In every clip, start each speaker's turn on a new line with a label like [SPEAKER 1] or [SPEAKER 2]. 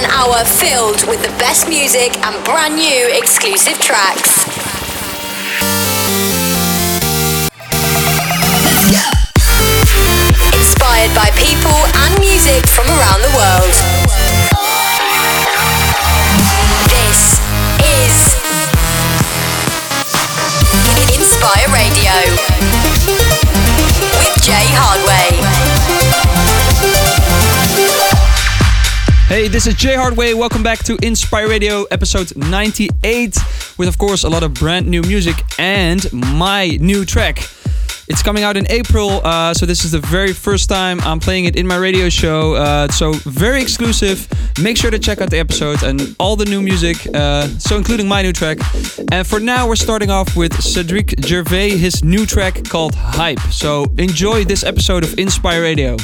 [SPEAKER 1] one hour filled with the best music and brand new exclusive tracks. Inspired by people and music from around the world. This is Inspire Radio with Jay Hardway.
[SPEAKER 2] Hey, this is Jay Hardway. Welcome back to Inspire Radio, episode 98, with of course a lot of brand new music and my new track. It's coming out in April, uh, so this is the very first time I'm playing it in my radio show. Uh, so very exclusive. Make sure to check out the episode and all the new music, uh, so including my new track. And for now, we're starting off with Cedric Gervais, his new track called Hype. So enjoy this episode of Inspire Radio.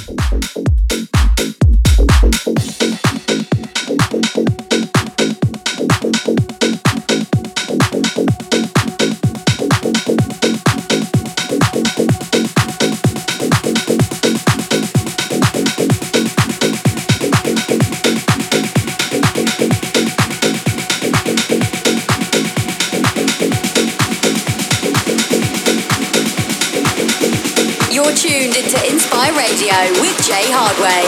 [SPEAKER 1] Tuned into Inspire Radio with Jay Hardway.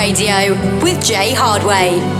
[SPEAKER 3] Radio with Jay Hardway.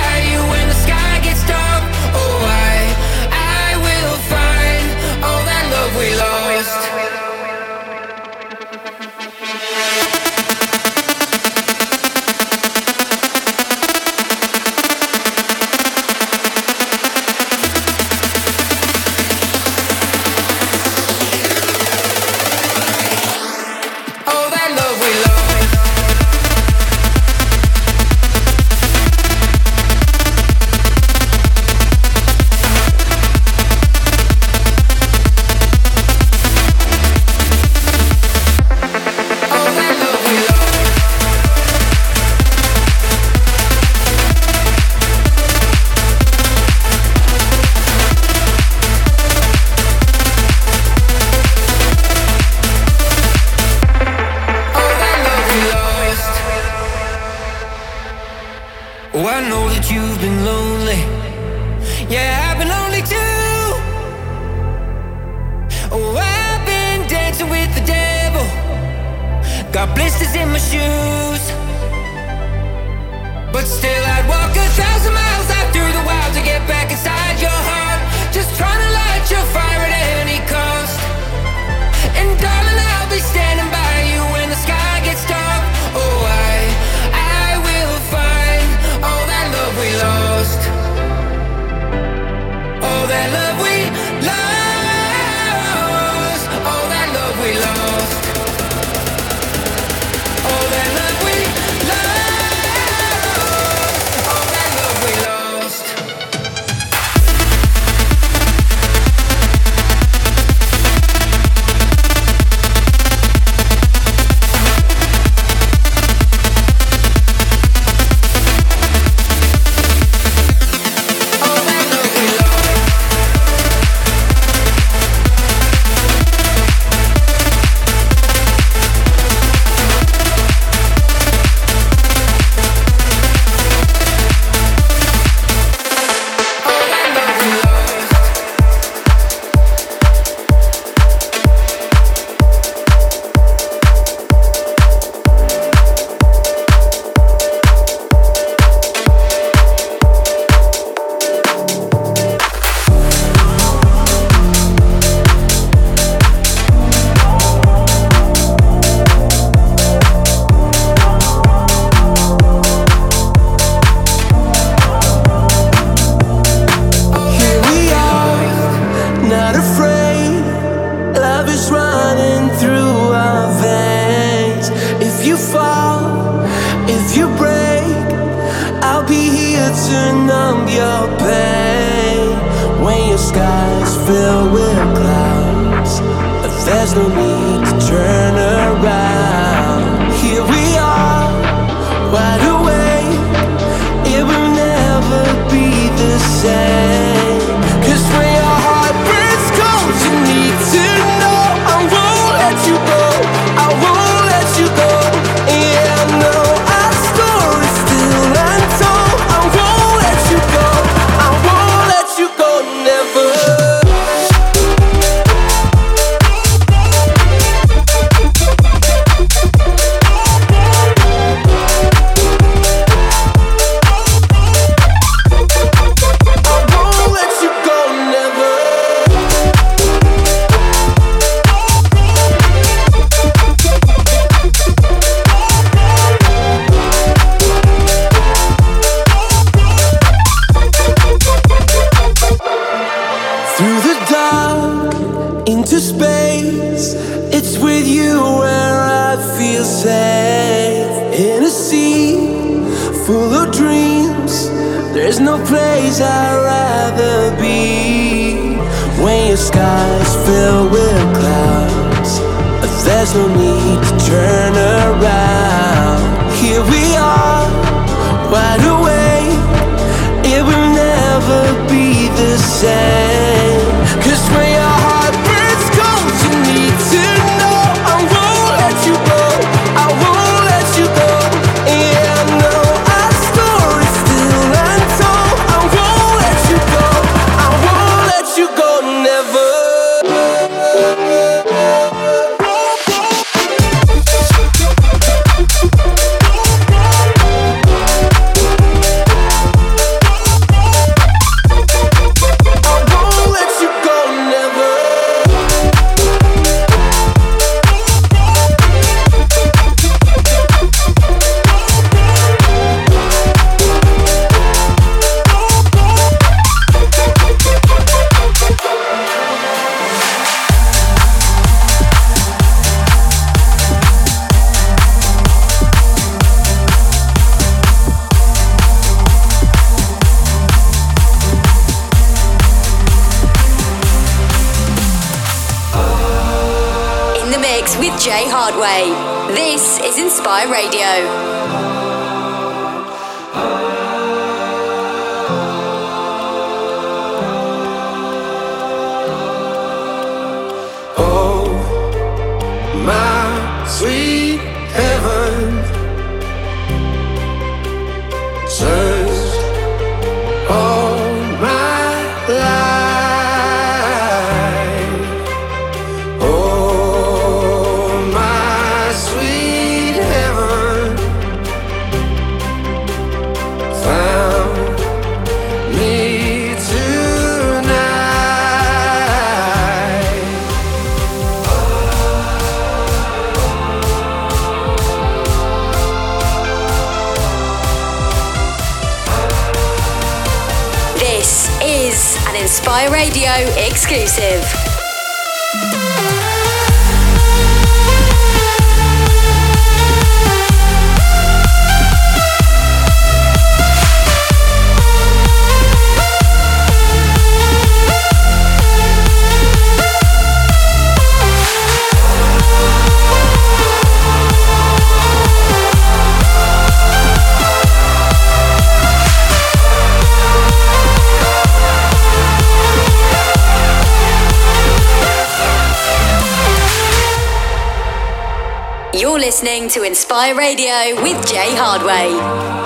[SPEAKER 4] This is Inspire Radio. Exclusive. To Inspire Radio with Jay Hardway.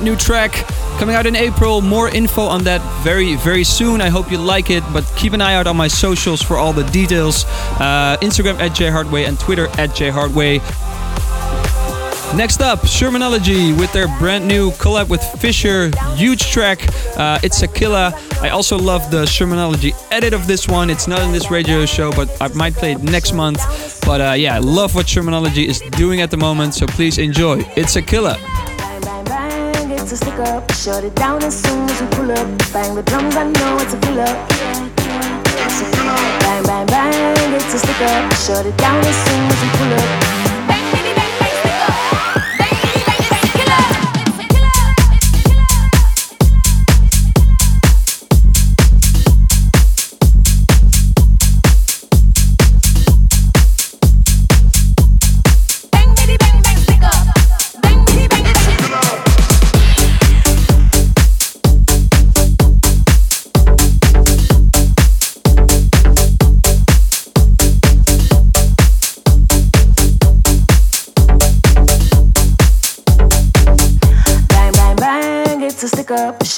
[SPEAKER 2] Brand new track coming out in April. More info on that very, very soon. I hope you like it, but keep an eye out on my socials for all the details. Uh, Instagram at jhardway and Twitter at jhardway. Next up, Shermanology with their brand new collab with Fisher. Huge track. Uh, it's a killer. I also love the Shermanology edit of this one. It's not in this radio show, but I might play it next month. But uh, yeah, I love what Shermanology is doing at the moment, so please enjoy. It's a killer
[SPEAKER 5] to stick up. Shut it down as soon as we pull up. Bang the drums, I know it's a killer. Bang, bang, bang, it's a stick up. Shut it down as soon as we pull up.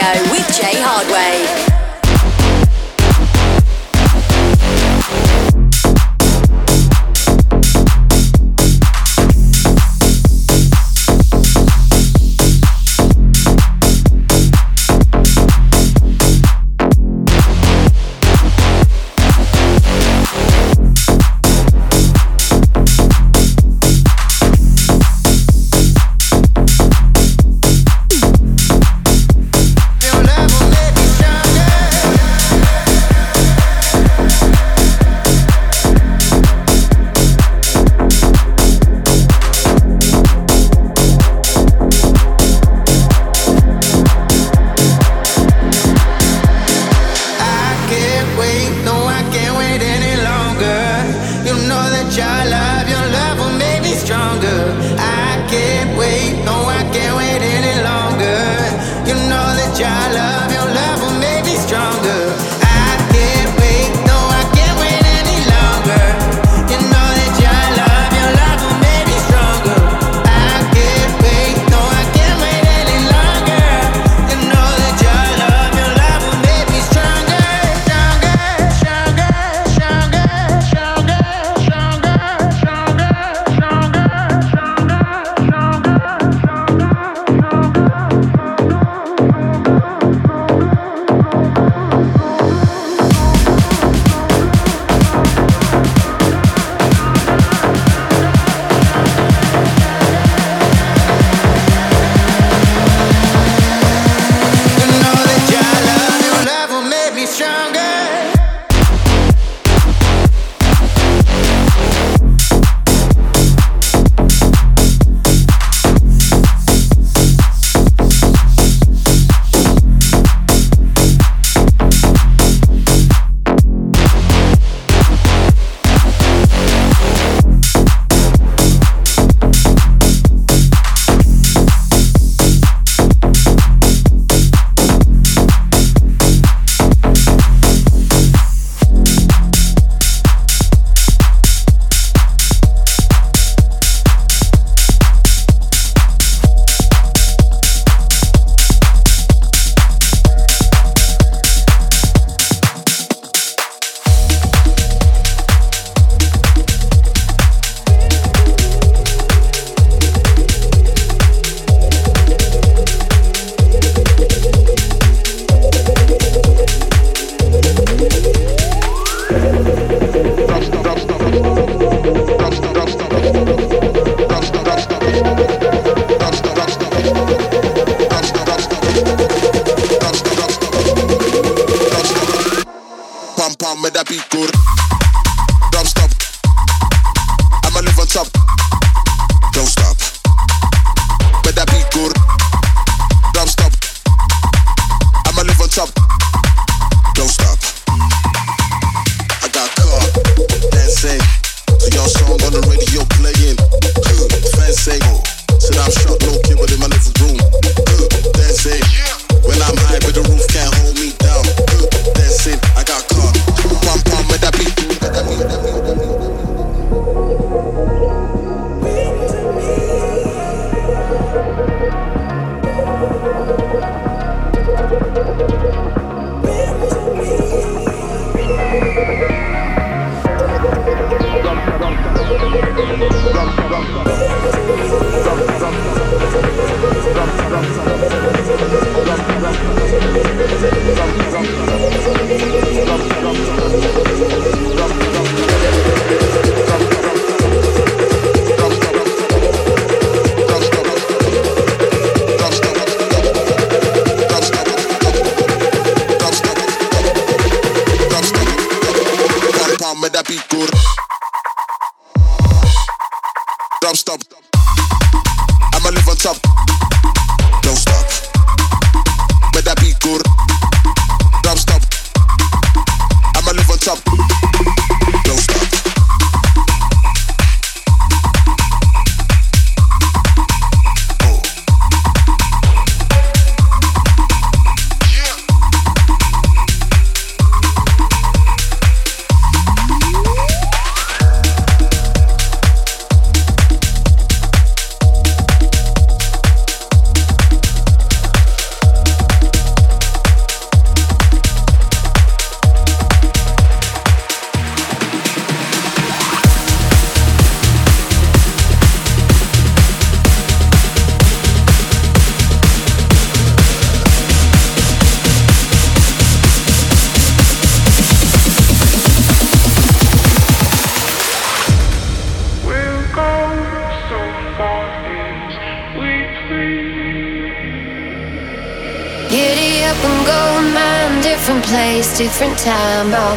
[SPEAKER 6] Radio
[SPEAKER 7] with Jay Hardway.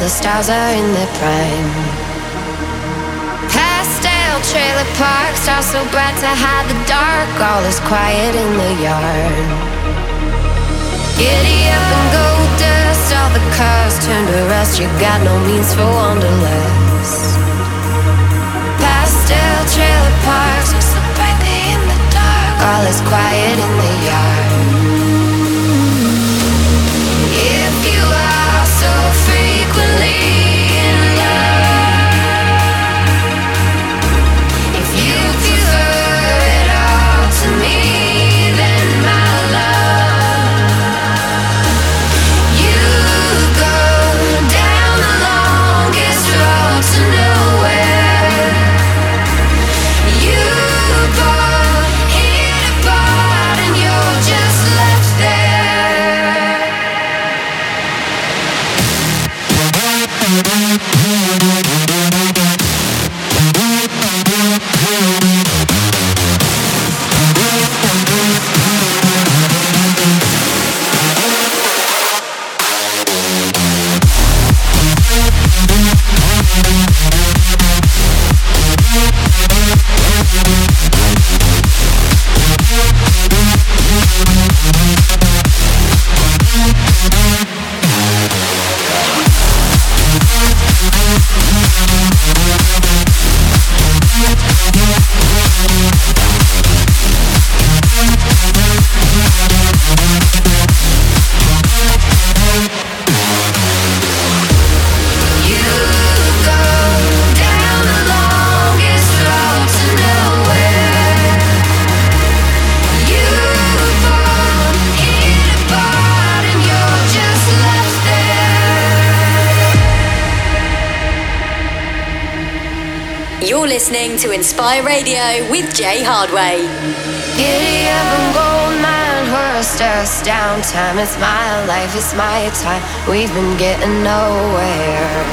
[SPEAKER 7] The stars are in their prime. Pastel trailer park, stars so bright to hide the dark, all is quiet in the yard. Giddy up and go dust, all the cars turn to rust, you got no means for wanderlust. Pastel trailer parks, so brightly in the dark, all is quiet in the yard.
[SPEAKER 4] Listening to Inspire Radio with Jay Hardway.
[SPEAKER 7] Giddy up and gold mine, horse us down. Time it's my life, it's my time. We've been getting nowhere.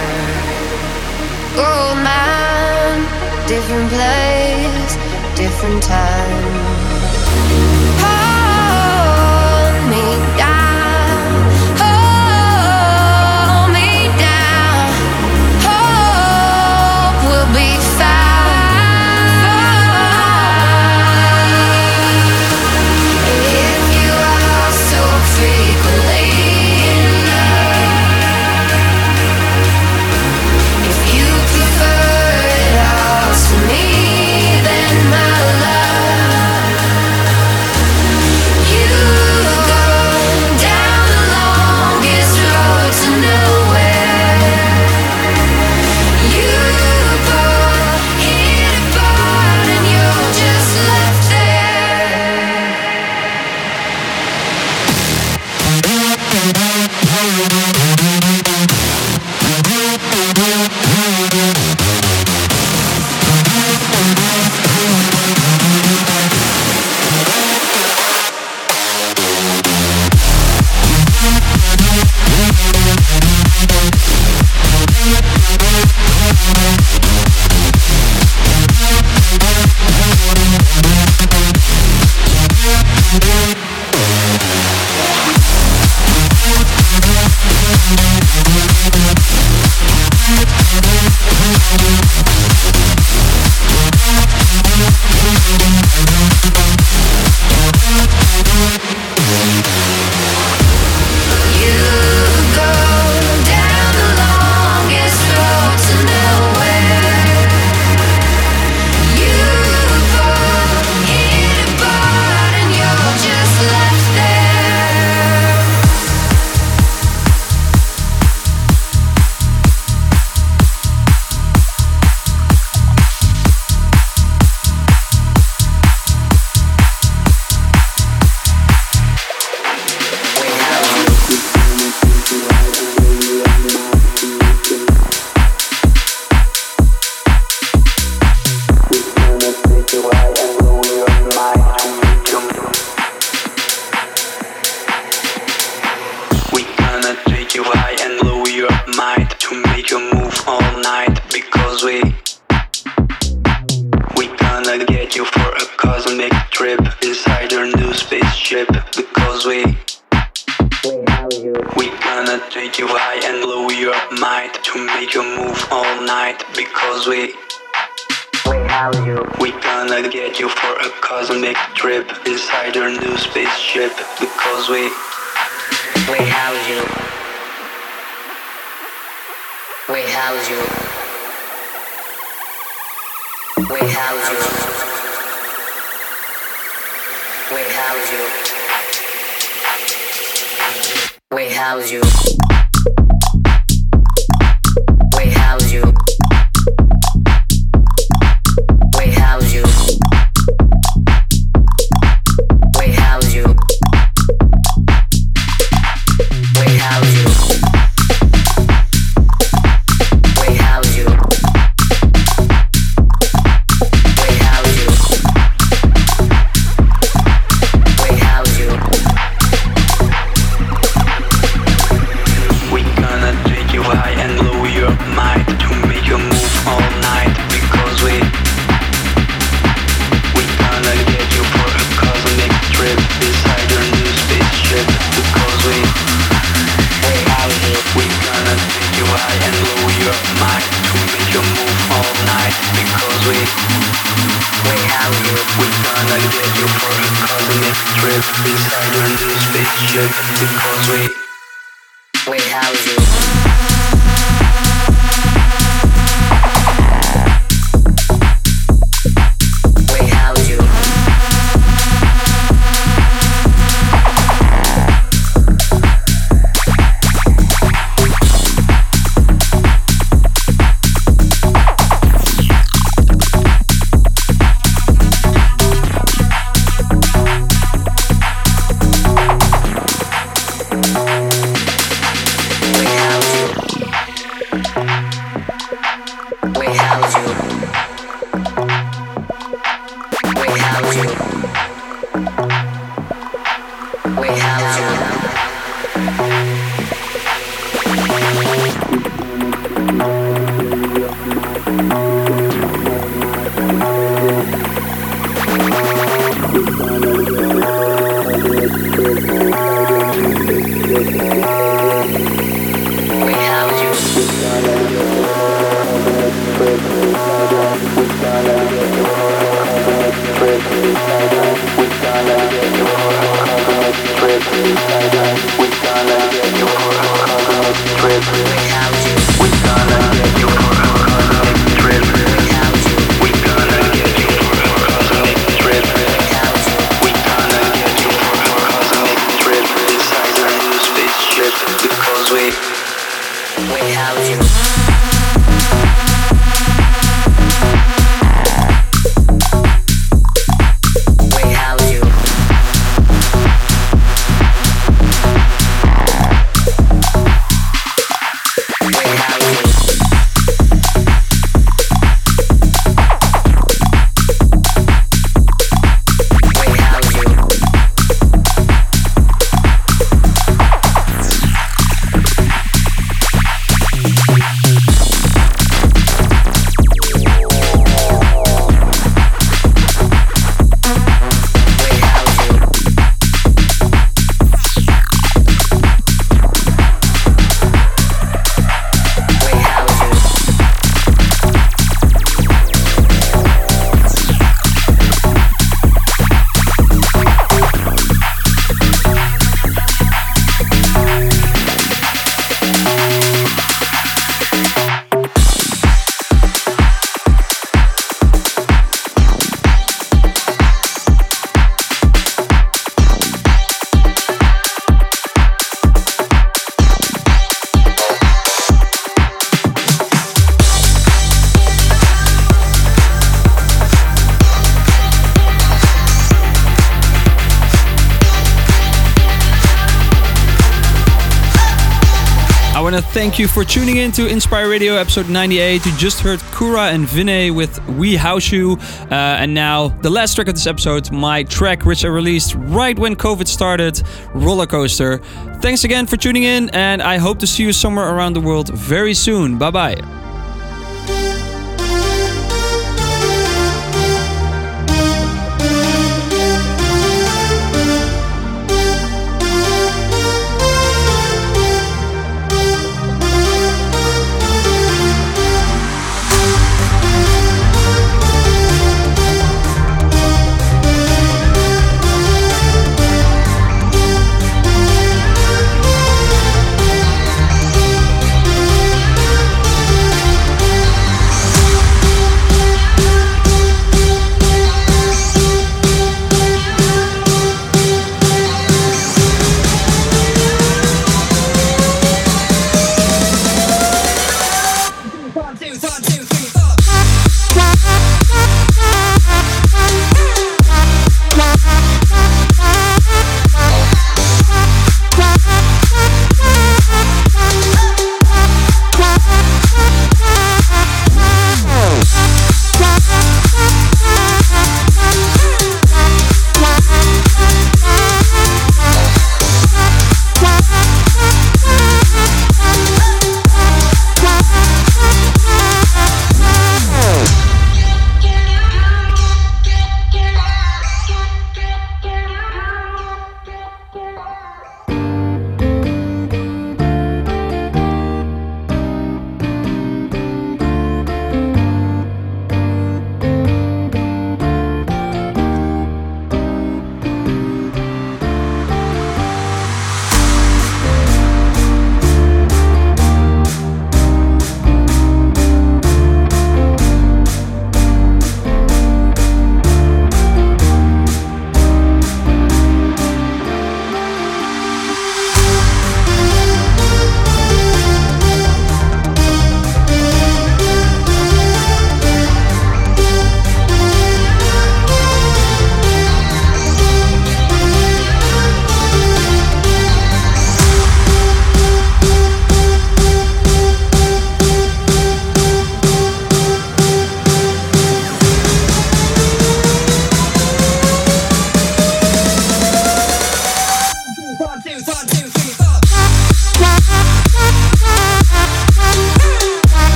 [SPEAKER 7] Gold mine, different place, different time.
[SPEAKER 2] You for tuning in to Inspire Radio episode 98. You just heard Kura and Vinai with We House You. Uh, and now, the last track of this episode, my track, which I released right when COVID started, Roller Coaster. Thanks again for tuning in, and I hope to see you somewhere around the world very soon. Bye bye.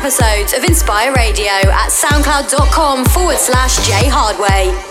[SPEAKER 8] Episodes of Inspire Radio at soundcloud.com forward slash J Hardway.